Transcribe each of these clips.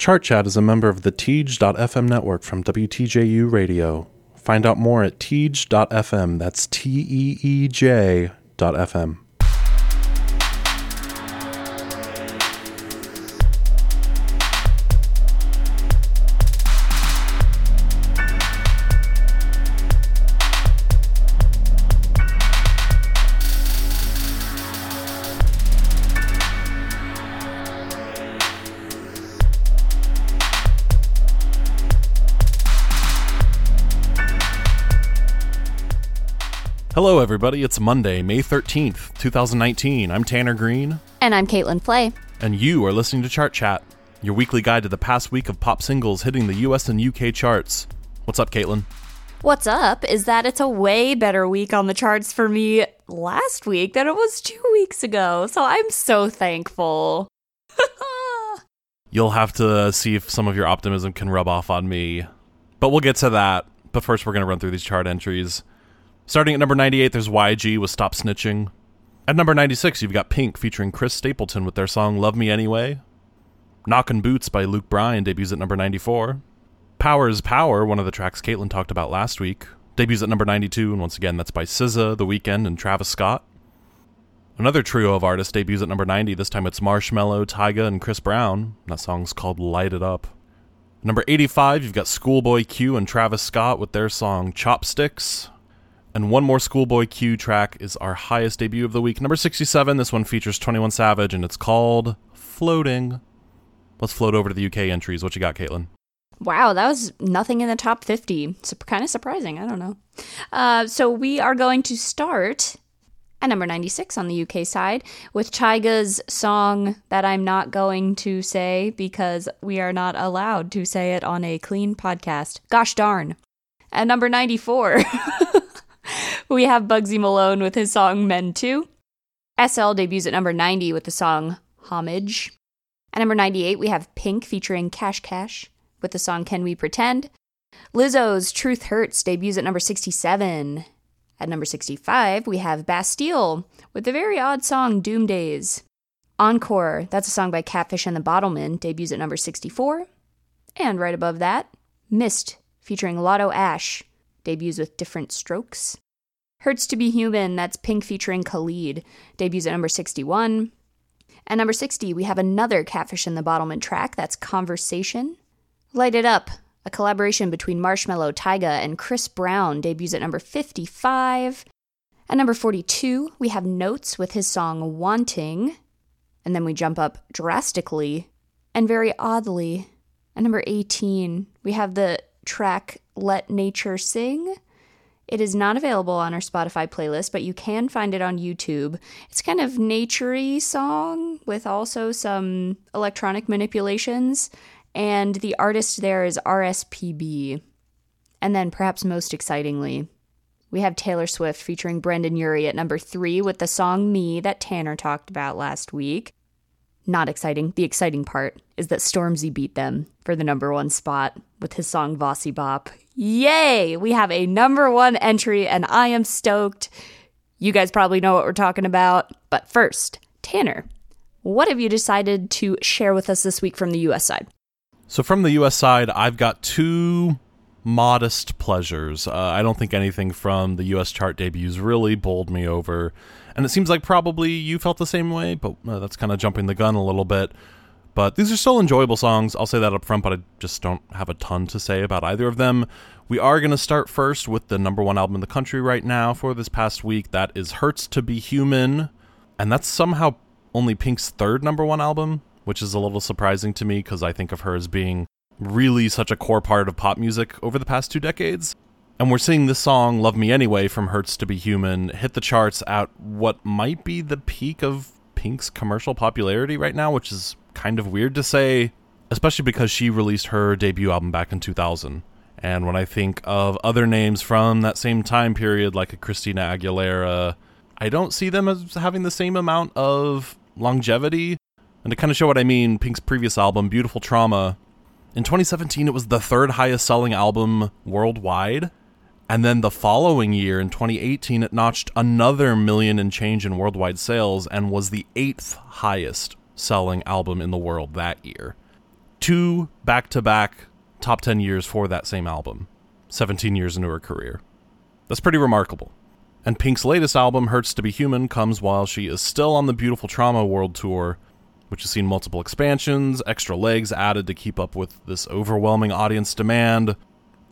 Chart Chat is a member of the Teej.fm network from WTJU Radio. Find out more at Teej.fm. That's T E E J.fm. everybody. It's Monday, May 13th, 2019. I'm Tanner Green. And I'm Caitlin Flay. And you are listening to Chart Chat, your weekly guide to the past week of pop singles hitting the US and UK charts. What's up, Caitlin? What's up is that it's a way better week on the charts for me last week than it was two weeks ago. So I'm so thankful. You'll have to see if some of your optimism can rub off on me. But we'll get to that. But first, we're going to run through these chart entries. Starting at number 98, there's YG with Stop Snitching. At number 96, you've got Pink featuring Chris Stapleton with their song Love Me Anyway. Knockin' Boots by Luke Bryan debuts at number 94. Power is Power, one of the tracks Caitlin talked about last week, debuts at number 92, and once again, that's by SZA, The Weeknd, and Travis Scott. Another trio of artists debuts at number 90. This time it's Marshmello, Tyga, and Chris Brown. That song's called Light It Up. Number 85, you've got Schoolboy Q and Travis Scott with their song Chopsticks. And one more Schoolboy Q track is our highest debut of the week. Number 67, this one features 21 Savage and it's called Floating. Let's float over to the UK entries. What you got, Caitlin? Wow, that was nothing in the top 50. So kind of surprising. I don't know. Uh, so we are going to start at number 96 on the UK side with Tyga's song that I'm not going to say because we are not allowed to say it on a clean podcast. Gosh darn. At number 94. we have Bugsy Malone with his song Men Too. SL debuts at number 90 with the song Homage. At number 98, we have Pink featuring Cash Cash with the song Can We Pretend. Lizzo's Truth Hurts debuts at number 67. At number 65, we have Bastille with the very odd song Doom Days. Encore, that's a song by Catfish and the Bottlemen, debuts at number 64. And right above that, Mist featuring Lotto Ash debuts with Different Strokes. Hurts to Be Human, that's Pink featuring Khalid, debuts at number 61. At number 60, we have another Catfish and the Bottlemen track, that's Conversation. Light It Up, a collaboration between Marshmello, Tyga, and Chris Brown, debuts at number 55. At number 42, we have Notes with his song Wanting. And then we jump up drastically and very oddly. At number 18, we have the track Let Nature Sing. It is not available on our Spotify playlist, but you can find it on YouTube. It's kind of naturey song with also some electronic manipulations, and the artist there is RSPB. And then, perhaps most excitingly, we have Taylor Swift featuring Brendon Urie at number three with the song Me that Tanner talked about last week. Not exciting. The exciting part is that Stormzy beat them for the number one spot with his song Vossi Bop. Yay! We have a number one entry, and I am stoked. You guys probably know what we're talking about. But first, Tanner, what have you decided to share with us this week from the US side? So, from the US side, I've got two modest pleasures. Uh, I don't think anything from the US chart debuts really bowled me over. And it seems like probably you felt the same way, but uh, that's kind of jumping the gun a little bit. But these are still enjoyable songs. I'll say that up front, but I just don't have a ton to say about either of them. We are going to start first with the number one album in the country right now for this past week. That is Hurts to Be Human. And that's somehow only Pink's third number one album, which is a little surprising to me because I think of her as being really such a core part of pop music over the past two decades. And we're seeing this song, Love Me Anyway, from Hurts to Be Human, hit the charts at what might be the peak of Pink's commercial popularity right now, which is kind of weird to say, especially because she released her debut album back in 2000. And when I think of other names from that same time period, like a Christina Aguilera, I don't see them as having the same amount of longevity. And to kind of show what I mean, Pink's previous album, Beautiful Trauma, in 2017, it was the third highest selling album worldwide. And then the following year, in 2018, it notched another million and change in worldwide sales and was the eighth highest selling album in the world that year. two back to back top 10 years for that same album, 17 years into her career. That's pretty remarkable. And Pink's latest album, Hurts to Be Human, comes while she is still on the Beautiful Trauma World Tour, which has seen multiple expansions, extra legs added to keep up with this overwhelming audience demand.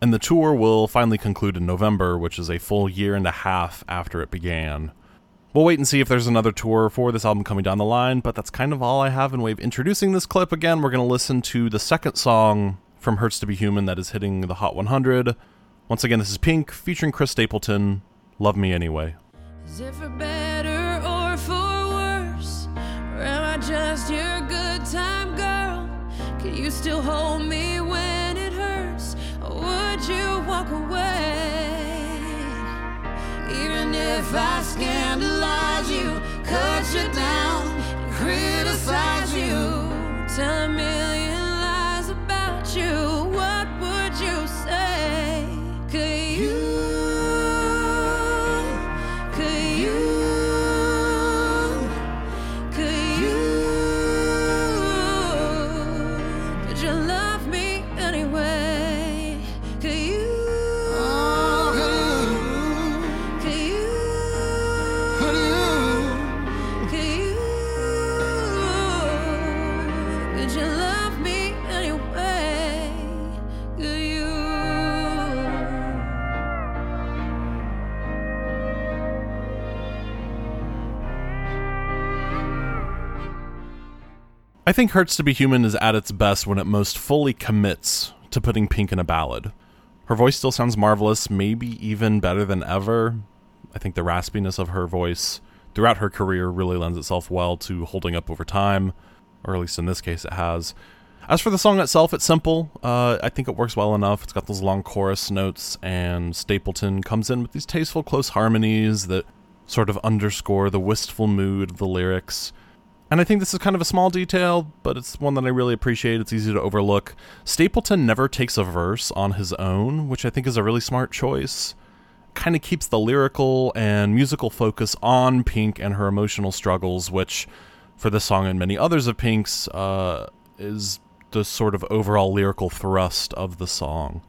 And the tour will finally conclude in November, which is a full year and a half after it began. We'll wait and see if there's another tour for this album coming down the line, but that's kind of all I have in way of introducing this clip. Again, we're going to listen to the second song from Hurts to Be Human that is hitting the Hot 100. Once again, this is Pink featuring Chris Stapleton. Love Me Anyway. Is it for better or for worse? Or am I just your good time girl? Can you still hold me when it hurts? Or would you walk away? If I scandalize you, cut you down, criticize you, tell a million lies about you, I think Hurts to Be Human is at its best when it most fully commits to putting Pink in a ballad. Her voice still sounds marvelous, maybe even better than ever. I think the raspiness of her voice throughout her career really lends itself well to holding up over time, or at least in this case it has. As for the song itself, it's simple. Uh, I think it works well enough. It's got those long chorus notes, and Stapleton comes in with these tasteful, close harmonies that sort of underscore the wistful mood of the lyrics. And I think this is kind of a small detail, but it's one that I really appreciate. It's easy to overlook. Stapleton never takes a verse on his own, which I think is a really smart choice. Kind of keeps the lyrical and musical focus on Pink and her emotional struggles, which, for this song and many others of Pink's, uh, is the sort of overall lyrical thrust of the song.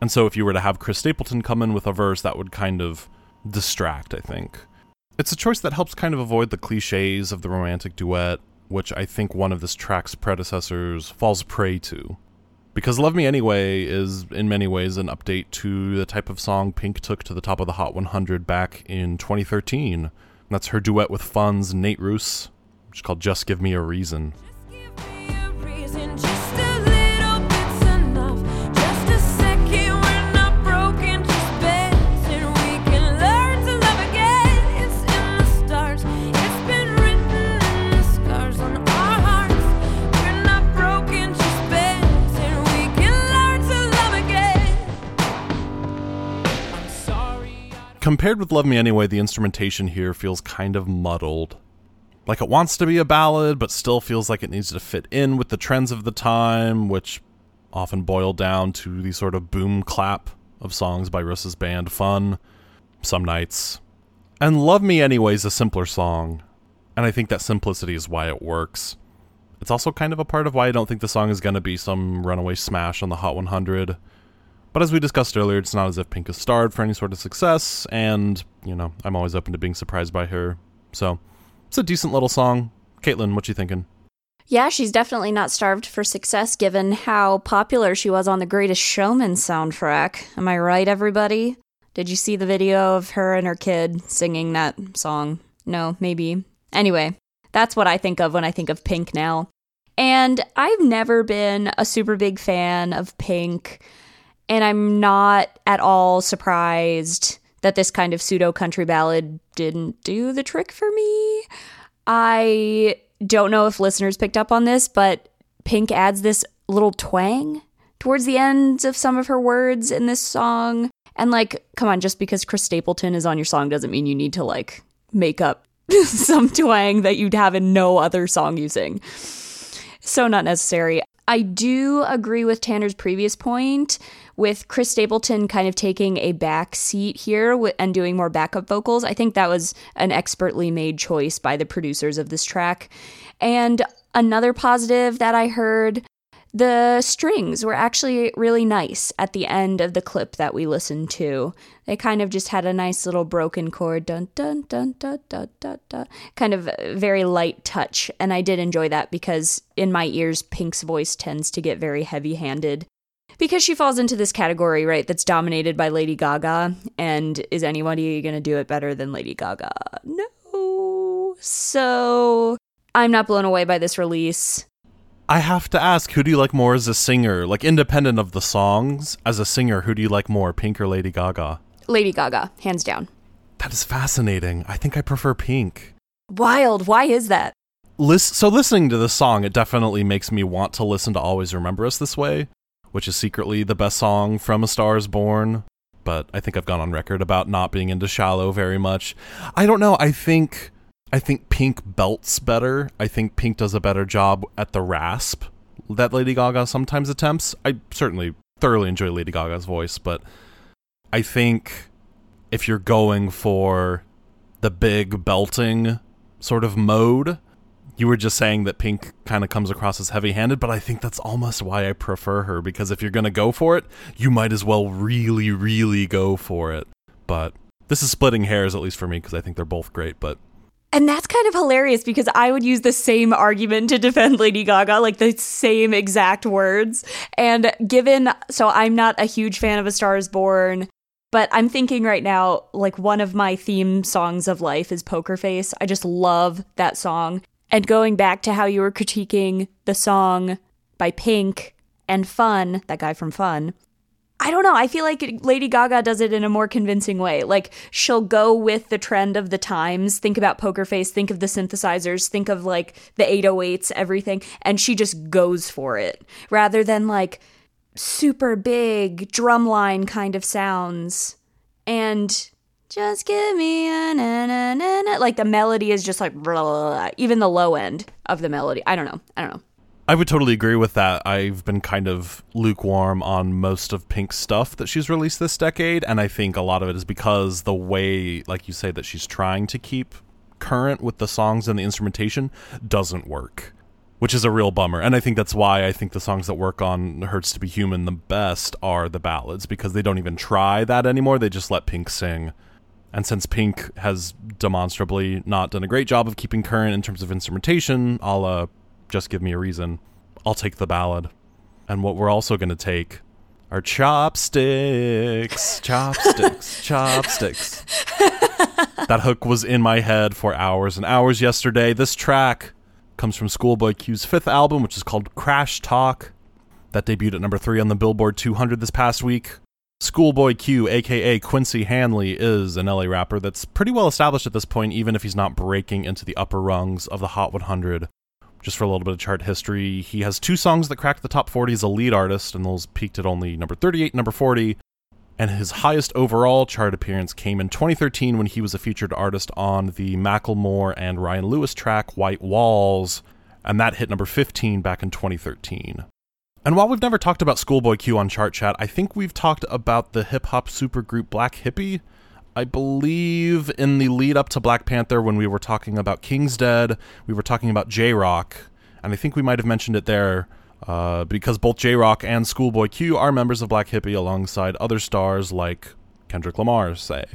And so if you were to have Chris Stapleton come in with a verse, that would kind of distract, I think. It's a choice that helps kind of avoid the cliches of the romantic duet, which I think one of this track's predecessors falls prey to. Because Love Me Anyway is, in many ways, an update to the type of song Pink took to the top of the Hot 100 back in 2013. That's her duet with Fun's Nate Ruess, which is called Just Give Me a Reason. Compared with Love Me Anyway, the instrumentation here feels kind of muddled. Like it wants to be a ballad, but still feels like it needs to fit in with the trends of the time, which often boil down to the sort of boom clap of songs by Ruess's band Fun, Some Nights. And Love Me Anyway is a simpler song, and I think that simplicity is why it works. It's also kind of a part of why I don't think the song is going to be some runaway smash on the Hot 100. But as we discussed earlier, it's not as if Pink is starved for any sort of success, and, you know, I'm always open to being surprised by her. So, it's a decent little song. Caitlin, what you thinking? Yeah, she's definitely not starved for success given how popular she was on the Greatest Showman soundtrack. Am I right, everybody? Did you see the video of her and her kid singing that song? No, maybe. Anyway, that's what I think of when I think of Pink now. And I've never been a super big fan of Pink, and I'm not at all surprised that this kind of pseudo country ballad didn't do the trick for me. I don't know if listeners picked up on this, but Pink adds this little twang towards the ends of some of her words in this song. And like, come on, just because Chris Stapleton is on your song doesn't mean you need to like make up some twang that you'd have in no other song you sing. So not necessary. I do agree with Tanner's previous point with Chris Stapleton kind of taking a back seat here and doing more backup vocals. I think that was an expertly made choice by the producers of this track. And another positive that I heard The strings were actually really nice at the end of the clip that we listened to. They kind of just had a nice little broken chord, dun dun dun dun dun dun, dun. kind of very light touch, and I did enjoy that because in my ears, Pink's voice tends to get very heavy-handed because she falls into this category, right, that's dominated by Lady Gaga. And is anybody going to do it better than Lady Gaga? No. So I'm not blown away by this release. I have to ask, who do you like more as a singer? Like, independent of the songs, as a singer, who do you like more, Pink or Lady Gaga? Lady Gaga, hands down. That is fascinating. I think I prefer Pink. Wild. Why is that? List- so, listening to this song, it definitely makes me want to listen to Always Remember Us This Way, which is secretly the best song from A Star is Born. But I think I've gone on record about not being into Shallow very much. I don't know. I think I think Pink belts better. I think Pink does a better job at the rasp that Lady Gaga sometimes attempts. I certainly thoroughly enjoy Lady Gaga's voice, but I think if you're going for the big belting sort of mode, you were just saying that Pink kind of comes across as heavy handed, but I think that's almost why I prefer her because if you're going to go for it, you might as well really, really go for it. But this is splitting hairs, at least for me, because I think they're both great. But and that's kind of hilarious because I would use the same argument to defend Lady Gaga, like the same exact words. And given, so I'm not a huge fan of A Star is Born, but I'm thinking right now, like one of my theme songs of life is Poker Face. I just love that song. And going back to how you were critiquing the song by Pink and Fun, that guy from Fun, I don't know. I feel like Lady Gaga does it in a more convincing way. Like she'll go with the trend of the times. Think about Poker Face, think of the synthesizers, think of like the 808s, everything, and she just goes for it rather than like super big drumline kind of sounds. And just give me a na na na na. Like the melody is just like blah, blah, blah. even the low end of the melody. I don't know. I don't know. I would totally agree with that. I've been kind of lukewarm on most of Pink's stuff that she's released this decade, and I think a lot of it is because the way, like you say, that she's trying to keep current with the songs and the instrumentation doesn't work, which is a real bummer. And I think that's why I think the songs that work on Hurts to Be Human the best are the ballads, because they don't even try that anymore. They just let Pink sing. And since Pink has demonstrably not done a great job of keeping current in terms of instrumentation, a la just give me a reason. I'll take the ballad. And what we're also going to take are chopsticks, chopsticks, chopsticks. that hook was in my head for hours and hours yesterday. This track comes from Schoolboy Q's fifth album, which is called Crash Talk. That debuted at number three on the Billboard 200 this past week. Schoolboy Q, aka Quincy Hanley, is an LA rapper that's pretty well established at this point, even if he's not breaking into the upper rungs of the Hot 100 just for a little bit of chart history, he has two songs that cracked the top 40 as a lead artist, and those peaked at only number 38 number 40. And his highest overall chart appearance came in 2013 when he was a featured artist on the Macklemore and Ryan Lewis track White Walls, and that hit number 15 back in 2013. And while we've never talked about Schoolboy Q on Chart Chat, I think we've talked about the hip hop supergroup Black Hippy, I believe in the lead up to Black Panther, when we were talking about King's Dead, we were talking about Jay Rock, and I think we might have mentioned it there uh, because both Jay Rock and Schoolboy Q are members of Black Hippy alongside other stars like Kendrick Lamar, say.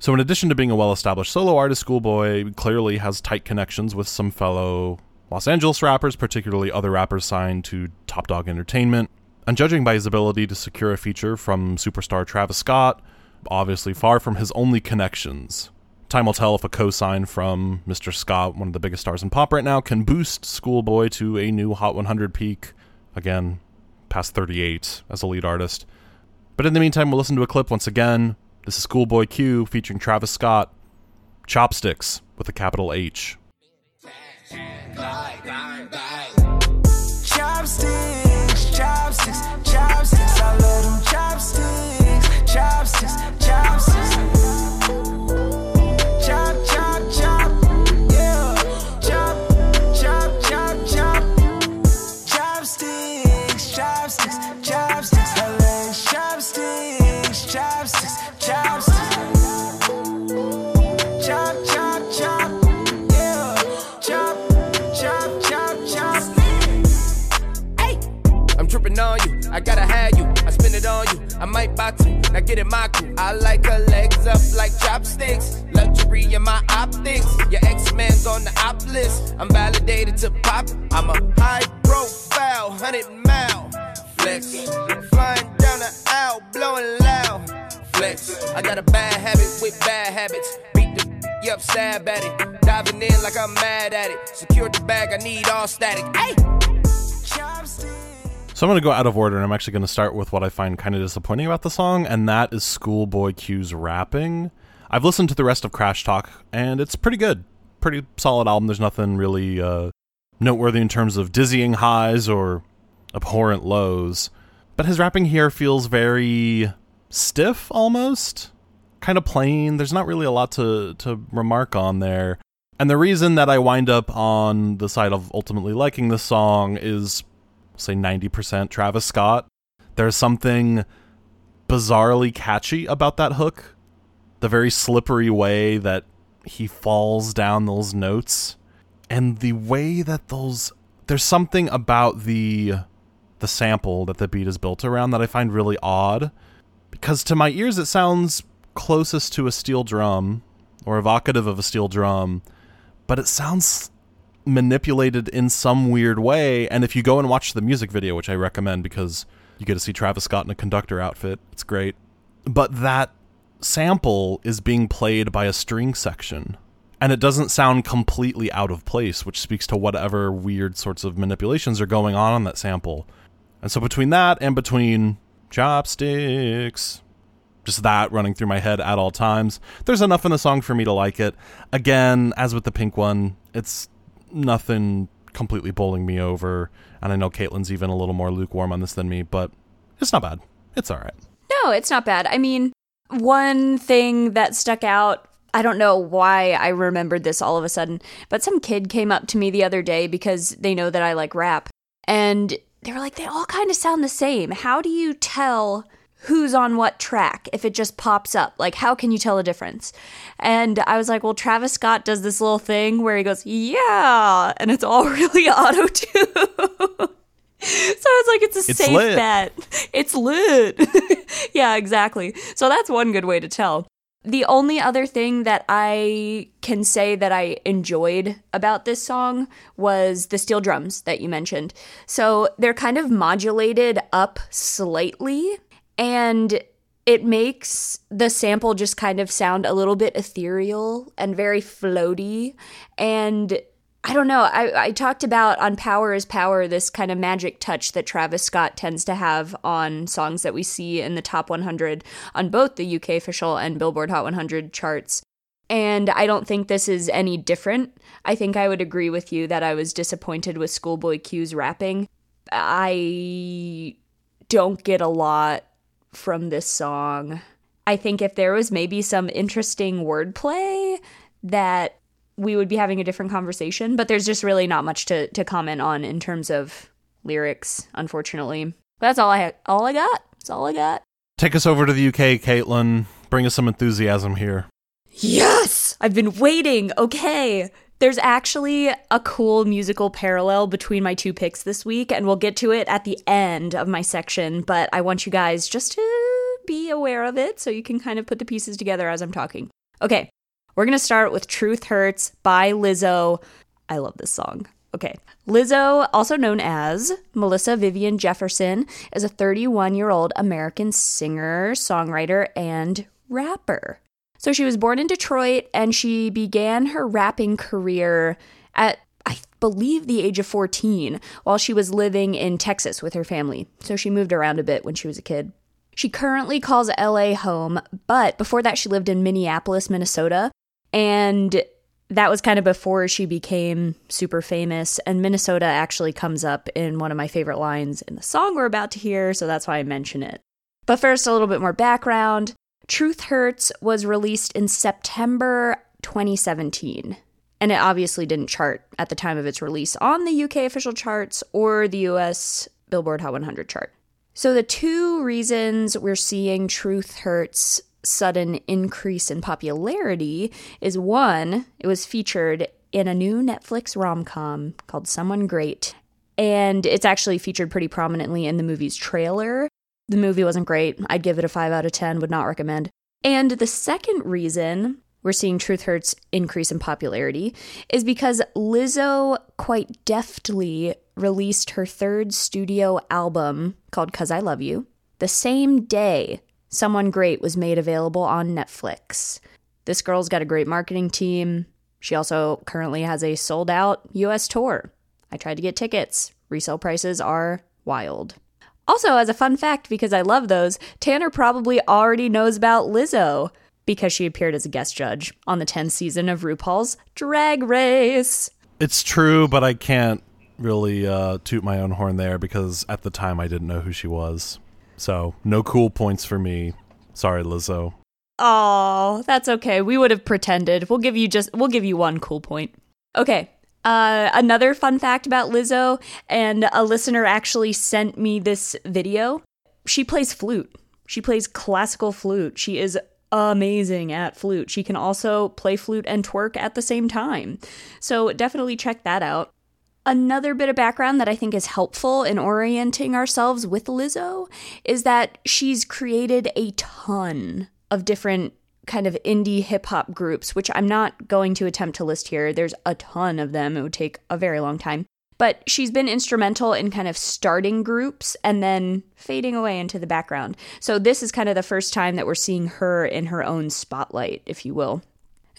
So, in addition to being a well established solo artist, Schoolboy clearly has tight connections with some fellow Los Angeles rappers, particularly other rappers signed to Top Dawg Entertainment. And judging by his ability to secure a feature from superstar Travis Scott, obviously far from his only connections. Time will tell if a co-sign from Mr. Scott, one of the biggest stars in pop right now, can boost Schoolboy to a new Hot 100 peak. Again, past 38 as a lead artist. But in the meantime, we'll listen to a clip once again. This is Schoolboy Q featuring Travis Scott. Chopsticks with a capital H. Chopsticks, get in my crew. I like her legs up like chopsticks. Luxury in my optics. Your ex man's on the op list. I'm validated to pop. I'm a high profile, hundred mile flex. Flying down the aisle, blowing loud flex. I got a bad habit with bad habits. Beat the up, stab at it. Diving in like I'm mad at it. Secure the bag, I need all static. Hey! So I'm going to go out of order, and I'm actually going to start with what I find kind of disappointing about the song, and that is Schoolboy Q's rapping. I've listened to the rest of Crash Talk, and it's pretty good. Pretty solid album. There's nothing really uh, noteworthy in terms of dizzying highs or abhorrent lows. But his rapping here feels very stiff almost. Kind of plain. There's not really a lot to, to remark on there. And the reason that I wind up on the side of ultimately liking the song is, say, 90% Travis Scott. There's something bizarrely catchy about that hook. The very slippery way that he falls down those notes. And the way that those. There's something about the the sample that the beat is built around that I find really odd. Because to my ears, it sounds closest to a steel drum or evocative of a steel drum, but it sounds manipulated in some weird way. And if you go and watch the music video, which I recommend because you get to see Travis Scott in a conductor outfit, it's great. But that sample is being played by a string section. And it doesn't sound completely out of place, which speaks to whatever weird sorts of manipulations are going on on that sample. And so between that and between chopsticks, just that running through my head at all times, there's enough in the song for me to like it. Again, as with the pink one, it's nothing completely bowling me over. And I know Caitlin's even a little more lukewarm on this than me, but it's not bad. It's all right. No, it's not bad. I mean, one thing that stuck out I don't know why I remembered this all of a sudden, but some kid came up to me the other day because they know that I like rap. And they were like, they all kind of sound the same. How do you tell who's on what track if it just pops up? Like, how can you tell a difference? And I was like, well, Travis Scott does this little thing where he goes, yeah, and it's all really auto tune. So I was like, it's a It's safe lit. bet. It's lit. yeah, exactly. So that's one good way to tell. The only other thing that I can say that I enjoyed about this song was the steel drums that you mentioned. So they're kind of modulated up slightly and it makes the sample just kind of sound a little bit ethereal and very floaty. And I don't know. I, I talked about on Power is Power this kind of magic touch that Travis Scott tends to have on songs that we see in the top 100 on both the UK official and Billboard Hot 100 charts. And I don't think this is any different. I think I would agree with you that I was disappointed with Schoolboy Q's rapping. I don't get a lot from this song. I think if there was maybe some interesting wordplay that we would be having a different conversation, but there's just really not much to, to comment on in terms of lyrics, unfortunately. That's all I ha- all I got. That's all I got. Take us over to the UK, Caitlin. Bring us some enthusiasm here. Yes! I've been waiting. Okay. There's actually a cool musical parallel between my two picks this week, and we'll get to it at the end of my section, but I want you guys just to be aware of it so you can kind of put the pieces together as I'm talking. Okay, we're gonna start with Truth Hurts by Lizzo. I love this song. Okay. Lizzo, also known as Melissa Vivian Jefferson, is a 31 year old American singer, songwriter, and rapper. So she was born in Detroit and she began her rapping career at, I believe, the age of 14 while she was living in Texas with her family. So she moved around a bit when she was a kid. She currently calls LA home, but before that, she lived in Minneapolis, Minnesota. And that was kind of before she became super famous. And Minnesota actually comes up in one of my favorite lines in the song we're about to hear, so that's why I mention it. But first, a little bit more background. Truth Hurts was released in September 2017, and it obviously didn't chart at the time of its release on the UK official charts or the US Billboard Hot 100 chart. So, the two reasons we're seeing Truth Hurts sudden increase in popularity is one, it was featured in a new Netflix rom com called Someone Great. and it's actually featured pretty prominently in the movie's trailer. The movie wasn't great. I'd give it a 5 out of 10, would not recommend. And the second reason we're seeing Truth Hurts increase in popularity is because Lizzo quite deftly released her third studio album called Cuz I Love You the same day Someone Great was made available on Netflix. This girl's got a great marketing team. She also currently has a sold out US tour. I tried to get tickets. Resale prices are wild. Also, as a fun fact, because I love those, Tanner probably already knows about Lizzo because she appeared as a guest judge on the 10th season of RuPaul's Drag Race. It's true, but I can't really uh, toot my own horn there because at the time I didn't know who she was. So, no cool points for me. Sorry, Lizzo. Oh, that's okay. We would have pretended. We'll give you just we'll give you one cool point. Okay. Uh, another fun fact about Lizzo, and a listener actually sent me this video. She plays flute. She plays classical flute. She is amazing at flute. She can also play flute and twerk at the same time. So definitely check that out. Another bit of background that I think is helpful in orienting ourselves with Lizzo is that she's created a ton of different kind of indie hip hop groups, which I'm not going to attempt to list here. There's a ton of them. It would take a very long time. But she's been instrumental in kind of starting groups and then fading away into the background. So this is kind of the first time that we're seeing her in her own spotlight, if you will.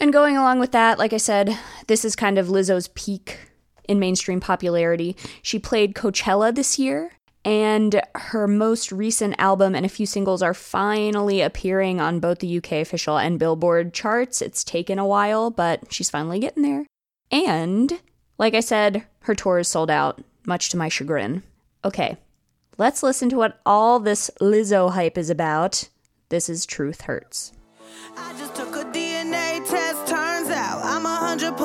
And going along with that, like I said, this is kind of Lizzo's peak in mainstream popularity. She played Coachella this year, and her most recent album and a few singles are finally appearing on both the UK official and Billboard charts. It's taken a while, but she's finally getting there. And, like I said, her tour is sold out, much to my chagrin. Okay, let's listen to what all this Lizzo hype is about. This is Truth Hurts. I just took a DNA test, turns out I'm a hundred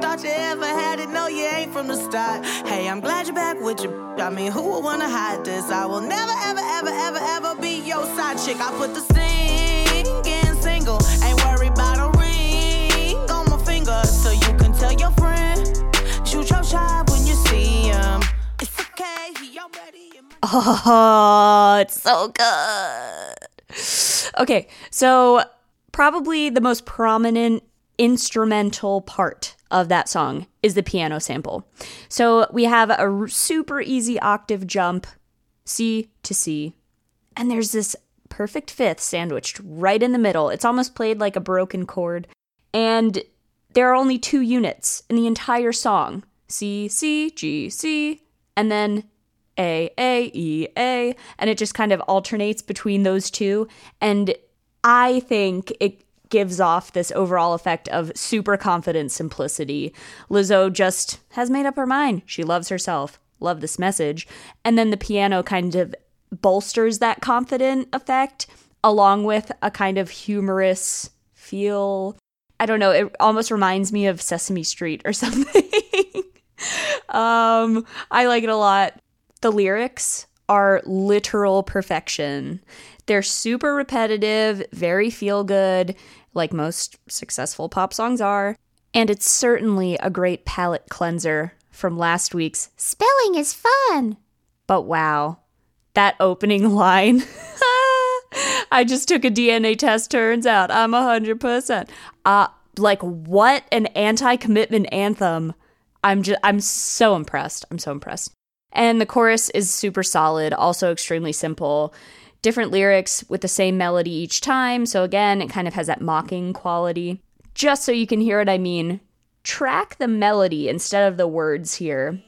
thought you ever had it, no you ain't from the start. Hey, I'm glad you're back with your. I mean, who would wanna hide this? I will never, ever, ever, ever, ever be your side chick. I put the singing in single, ain't worried about a ring on my finger, so you can tell your friend. Shoot your shot when you see him. It's okay, he already. Oh, it's so good. Okay, so probably the most prominent instrumental part of that song is the piano sample. So we have a super easy octave jump, C to C, and there's this perfect fifth sandwiched right in the middle. It's almost played like a broken chord, and there are only two units in the entire song C, C, G, C, and then a, A, E, A, and it just kind of alternates between those two. And I think it gives off this overall effect of super confident simplicity. Lizzo just has made up her mind. She loves herself. Love this message. And then the piano kind of bolsters that confident effect along with a kind of humorous feel. I don't know, it almost reminds me of Sesame Street or something. um, I like it a lot. The lyrics are literal perfection. They're super repetitive, very feel good, like most successful pop songs are. And it's certainly a great palate cleanser from last week's Spelling is Fun. But wow, that opening line. I just took a DNA test, turns out I'm 100%. Uh, like, what an anti commitment anthem. I'm just, I'm so impressed. I'm so impressed. And the chorus is super solid, also extremely simple. Different lyrics with the same melody each time. So again, it kind of has that mocking quality. Just so you can hear what I mean, track the melody instead of the words here.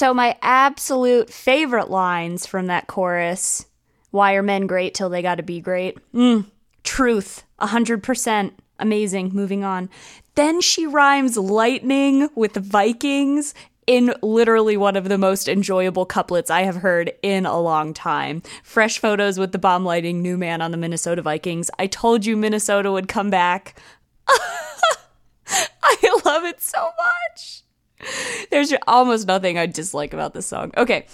So, my absolute favorite lines from that chorus Why are men great till they gotta be great? Mm, truth, 100%. Amazing. Moving on. Then she rhymes lightning with Vikings in literally one of the most enjoyable couplets I have heard in a long time. Fresh photos with the bomb lighting, new man on the Minnesota Vikings. I told you Minnesota would come back. I love it so much. There's almost nothing I dislike about this song. Okay.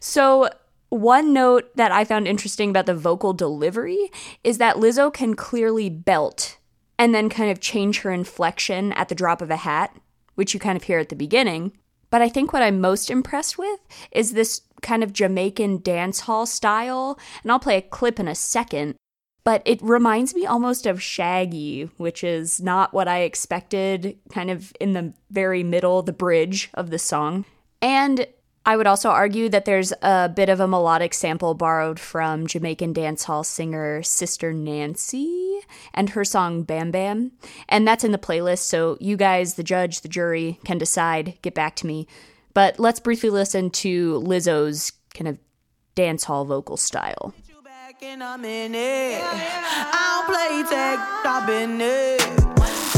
So, one note that I found interesting about the vocal delivery is that Lizzo can clearly belt and then kind of change her inflection at the drop of a hat, which you kind of hear at the beginning. But I think what I'm most impressed with is this kind of Jamaican dance hall style. And I'll play a clip in a second. But it reminds me almost of Shaggy, which is not what I expected, kind of in the very middle, the bridge of the song. And I would also argue that there's a bit of a melodic sample borrowed from Jamaican dancehall singer Sister Nancy and her song Bam Bam. And that's in the playlist, so you guys, the judge, the jury, can decide, get back to me. But let's briefly listen to Lizzo's kind of dancehall vocal style. You back and I'm in it. I don't play tag, I've been it.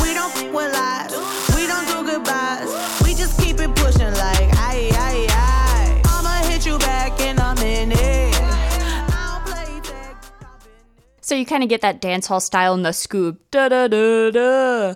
We don't f with lies, we don't do goodbyes. We just keep it pushing like aye, aye, aye. I'ma hit you back and I'm in it. I don't play tag, I've been So you kind of get that dancehall style in the scoop. Da da da da.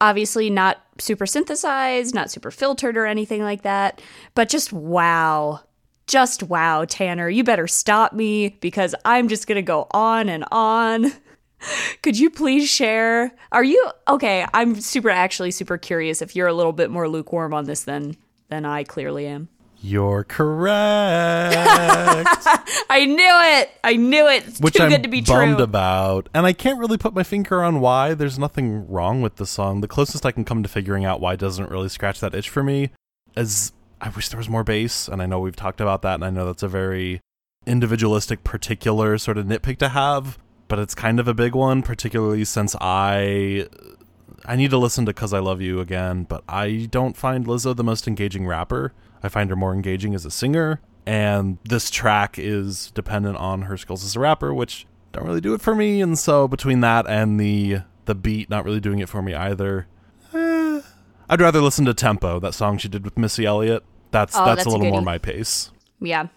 Obviously, not super synthesized, not super filtered or anything like that, but just wow. Just wow, Tanner. You better stop me because I'm just going to go on and on. Could you please share? Are you okay? I'm super actually super curious if you're a little bit more lukewarm on this than than I clearly am. You're correct. I knew it. I knew it. It's Which too I'm good to be bummed true. about. And I can't really put my finger on why. There's nothing wrong with the song. The closest I can come to figuring out why doesn't really scratch that itch for me is I wish there was more bass. And I know we've talked about that. And I know that's a very individualistic, particular sort of nitpick to have. But it's kind of a big one, particularly since I. I need to listen to Cuz I Love You again, but I don't find Lizzo the most engaging rapper. I find her more engaging as a singer, and this track is dependent on her skills as a rapper, which don't really do it for me. And so between that and the the beat not really doing it for me either, I'd rather listen to Tempo, that song she did with Missy Elliott. That's Oh, that's, that's a a little more my pace. Yeah.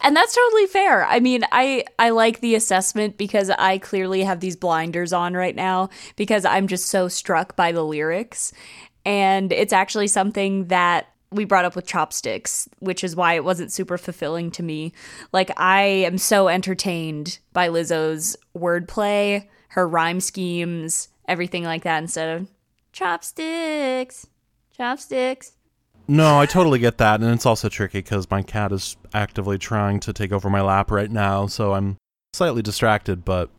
And that's totally fair. I mean, I I like the assessment because I clearly have these blinders on right now because I'm just so struck by the lyrics. And it's actually something that we brought up with chopsticks, which is why it wasn't super fulfilling to me. Like I am so entertained by Lizzo's wordplay, her rhyme schemes, everything like that instead of chopsticks. Chopsticks. No, I totally get that, and it's also tricky because my cat is actively trying to take over my lap right now, so I'm slightly distracted. But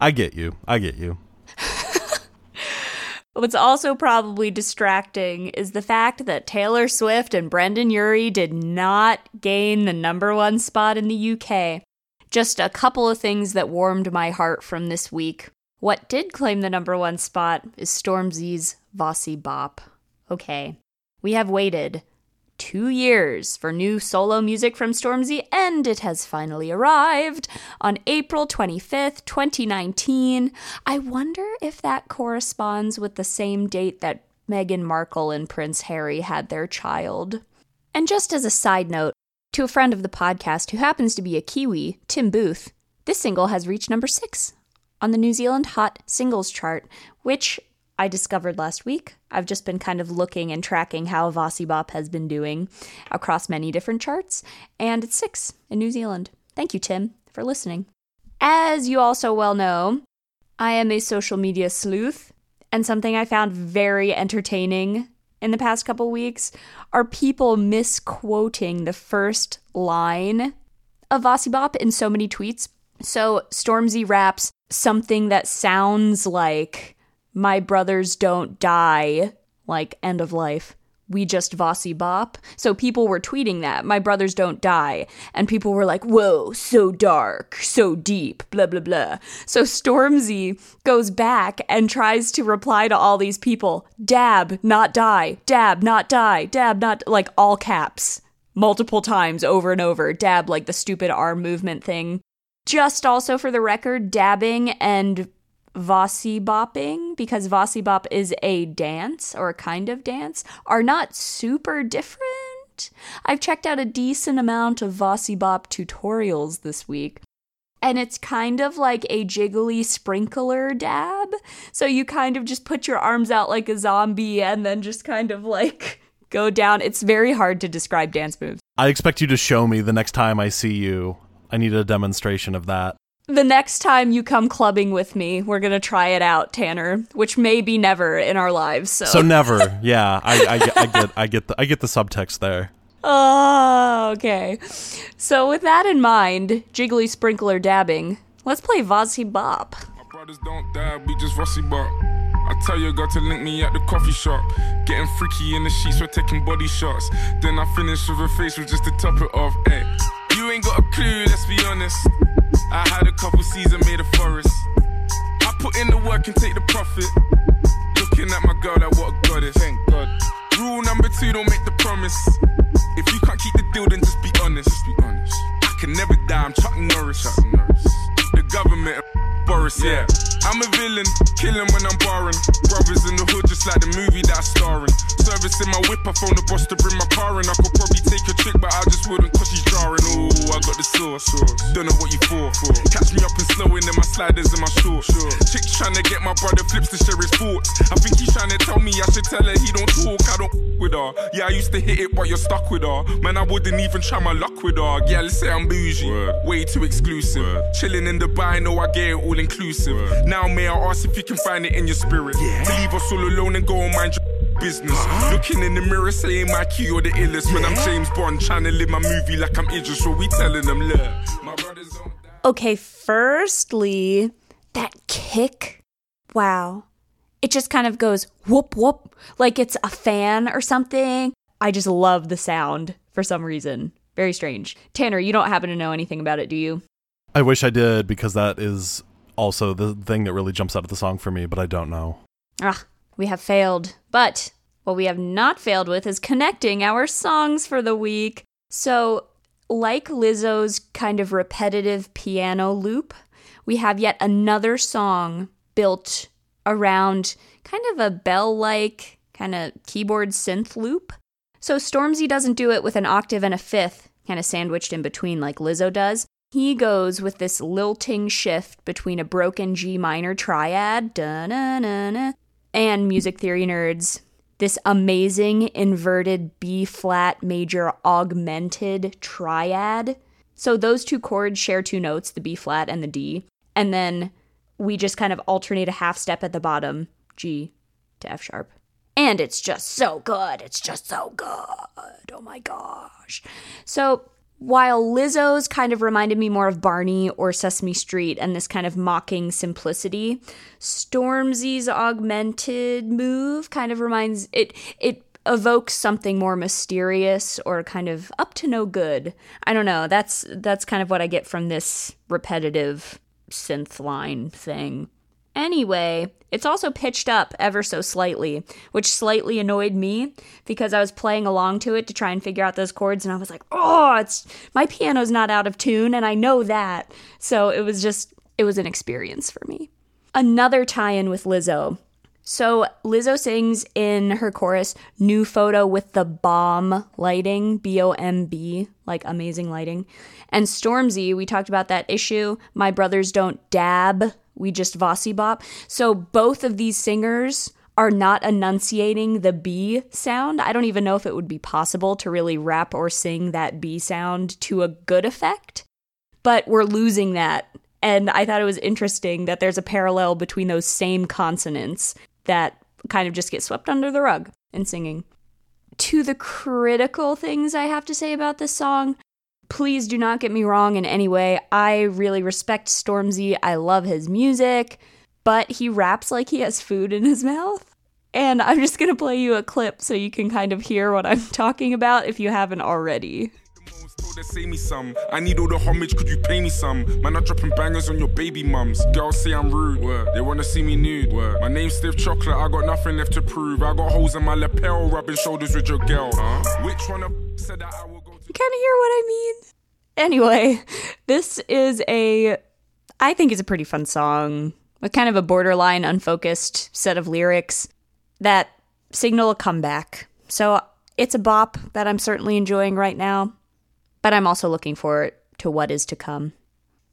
I get you. I get you. What's also probably distracting is the fact that Taylor Swift and Brendon Urie did not gain the number one spot in the UK. Just a couple of things that warmed my heart from this week. What did claim the number one spot is Stormzy's Vossi Bop. Okay, we have waited two years for new solo music from Stormzy, and it has finally arrived on April 25th, 2019. I wonder if that corresponds with the same date that Meghan Markle and Prince Harry had their child. And just as a side note, to a friend of the podcast who happens to be a Kiwi, Tim Booth, this single has reached number six on the New Zealand Hot Singles chart, which I discovered last week. I've just been kind of looking and tracking how Vossi Bop has been doing across many different charts, and it's six in New Zealand. Thank you, Tim, for listening. As you also well know, I am a social media sleuth, and something I found very entertaining in the past couple weeks are people misquoting the first line of Vossi Bop in so many tweets. So Stormzy raps something that sounds like my brothers don't die, like end of life. We just Vossi Bop. So people were tweeting that, my brothers don't die. And people were like, whoa, so dark, so deep, blah, blah, blah. So Stormzy goes back and tries to reply to all these people dab, not die, dab, not die, dab, not, like all caps, multiple times over and over. Dab, like the stupid arm movement thing. Just also for the record, dabbing and Vossi bopping, because Vossi bop is a dance or a kind of dance, are not super different. I've checked out a decent amount of Vossi bop tutorials this week. And it's kind of like a jiggly sprinkler dab. So you kind of just put your arms out like a zombie and then just kind of like go down. It's very hard to describe dance moves. I expect you to show me the next time I see you. I need a demonstration of that. The next time you come clubbing with me, we're gonna try it out, Tanner, which may be never in our lives. So, So never, yeah. I, I, get- I get, I get the, I get the subtext there. oh, okay. So with that in mind, jiggly sprinkler dabbing. Let's play Vossi Bop. My brothers don't die, we just Vossi bop. I tell your girl to link me at the coffee shop. Getting freaky in the sheets, we're taking body shots. Then I finish with a facial just to top it off. Hey, you ain't got a clue, let's be honest. I had a couple seasons made a forest. I put in the work and take the profit. Looking at my girl, that what a goddess. Thank God. Rule number two, don't make the promise. If you can't keep the deal, then just be honest. Just be honest. I can never die, I'm Chuck Norris. Chuck Norris. The government, Boris, yeah. I'm a villain, killing when I'm barring. Brothers in the hood, just like the movie that's starring. Service in my whip, I phone the boss to bring my car in. I could probably take a chick, but I just wouldn't cause she's jarring. Ooh, I got the sauce. Don't know what you for. Catch me up and snowing in my sliders and my shorts. Chick's trying to get my brother flips to share his thoughts. I think he's trying to tell me I should tell her he don't talk. I don't with her. Yeah, I used to hit it, but you're stuck with her. Man, I wouldn't even try my luck with her. Yeah, let's say I'm bougie. Way too exclusive. Chilling in Dubai, know I get it all inclusive. Now, may I ask if you can find it in your spirit? To leave us all alone and go and mind your business. Uh-huh. Looking in the mirror, saying my key or the illest. When I'm James Bond, trying to live my movie like I'm Idris. So we telling them, look, my brothers don't. Okay, firstly, that kick. Wow. It just kind of goes whoop whoop like it's a fan or something. I just love the sound for some reason. Very strange. Tanner, you don't happen to know anything about it, do you? I wish I did because that is also the thing that really jumps out of the song for me, but I don't know. Ah, we have failed. But what we have not failed with is connecting our songs for the week. So, like Lizzo's kind of repetitive piano loop, we have yet another song built around kind of a bell like kind of keyboard synth loop. So, Stormzy doesn't do it with an octave and a fifth, kind of sandwiched in between like Lizzo does. He goes with this lilting shift between a broken G minor triad, and music theory nerds, this amazing inverted B flat major augmented triad. So those two chords share two notes, the B flat and the D, and then we just kind of alternate a half step at the bottom, G to F sharp. And it's just so good. It's just so good. Oh my gosh. So while Lizzo's kind of reminded me more of Barney or Sesame Street and this kind of mocking simplicity, Stormzy's augmented move kind of reminds it it evokes something more mysterious or kind of up to no good. I don't know. That's that's kind of what I get from this repetitive synth line thing. Anyway, it's also pitched up ever so slightly, which slightly annoyed me because I was playing along to it to try and figure out those chords and I was like, "Oh, it's my piano's not out of tune and I know that." So it was just it was an experience for me. Another tie-in with Lizzo. So Lizzo sings in her chorus new photo with the bomb lighting, B O M B, like amazing lighting. And Stormzy, we talked about that issue, My Brothers Don't Dab, we just Vossi Bop. So both of these singers are not enunciating the B sound. I don't even know if it would be possible to really rap or sing that B sound to a good effect, but we're losing that. And I thought it was interesting that there's a parallel between those same consonants that kind of just get swept under the rug in singing. To the critical things I have to say about this song, please do not get me wrong in any way. I really respect Stormzy. I love his music, but he raps like he has food in his mouth. And I'm just going to play you a clip so you can kind of hear what I'm talking about if you haven't already. Her, say me some. I need all the homage, could you pay me some? Man, I'm dropping bangers on your baby mums. Girls say I'm rude, They wanna see me nude, My name's Stiff Chocolate, I got nothing left to prove. I got holes in my lapel, rubbing shoulders with your girl. Which one of said that I will kind of hear what I mean? Anyway, this is a, I think it's a pretty fun song with kind of a borderline unfocused set of lyrics that signal a comeback. So it's a bop that I'm certainly enjoying right now, but I'm also looking forward to what is to come.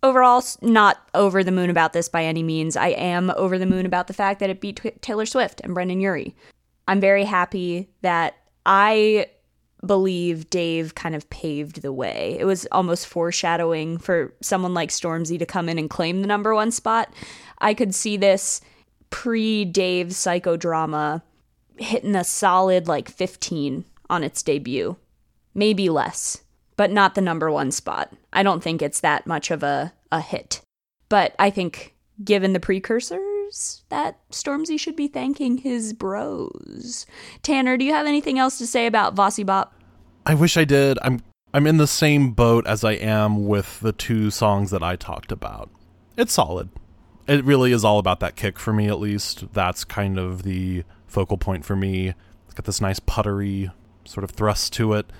Overall, not over the moon about this by any means. I am over the moon about the fact that it beat Taylor Swift and Brendon Urie. I'm very happy that I believe Dave kind of paved the way. It was almost foreshadowing for someone like Stormzy to come in and claim the number one spot. I could see this pre Dave psychodrama hitting a solid like 15 on its debut. Maybe less, but not the number one spot. I don't think it's that much of a, a hit. But I think, given the that Stormzy should be thanking his bros. Tanner, do you have anything else to say about Vossi Bop? I wish I did. I'm I'm in the same boat as I am with the two songs that I talked about. It's solid. It really is all about that kick for me at least. That's kind of the focal point for me. It's got this nice puttery sort of thrust to it.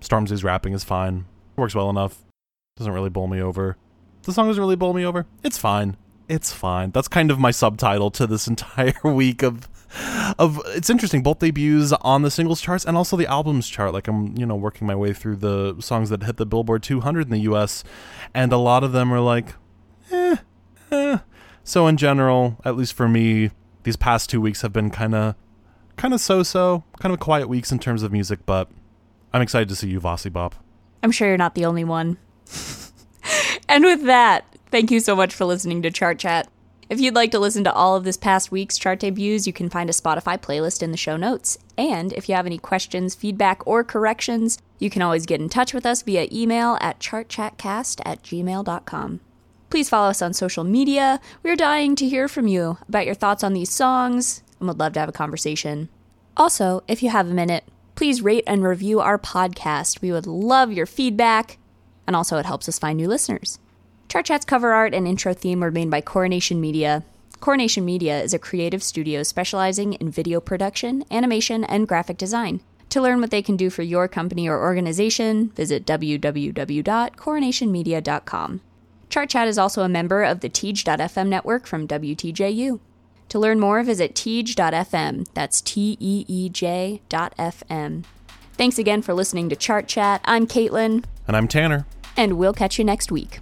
Stormzy's rapping is fine. Works well enough. Doesn't really bowl me over. The song doesn't really bowl me over. It's fine. It's fine. That's kind of my subtitle to this entire week of of it's interesting both debuts on the singles charts and also the albums chart like i'm you know working my way through the songs that hit the billboard 200 in the us and a lot of them are like eh, eh. so in general at least for me these past two weeks have been kind of kind of so-so kind of quiet weeks in terms of music but i'm excited to see you Vossi Bop. I'm sure you're not the only one. and with that, thank you so much for listening to Chart Chat. If you'd like to listen to all of this past week's chart debuts, you can find a Spotify playlist in the show notes. And if you have any questions, feedback, or corrections, you can always get in touch with us via email at chartchatcast at gmail.com. Please follow us on social media. We're dying to hear from you about your thoughts on these songs and would love to have a conversation. Also, if you have a minute, please rate and review our podcast. We would love your feedback, and also it helps us find new listeners. Chart Chat's cover art and intro theme were made by Coronation Media. Coronation Media is a creative studio specializing in video production, animation, and graphic design. To learn what they can do for your company or organization, visit www.coronationmedia.com. Chart Chat is also a member of the Teej.fm network from WTJU. To learn more, visit teej.fm. That's T E E J dot FM. Thanks again for listening to Chart Chat. I'm Caitlin, and i'm tanner and we'll catch you next week.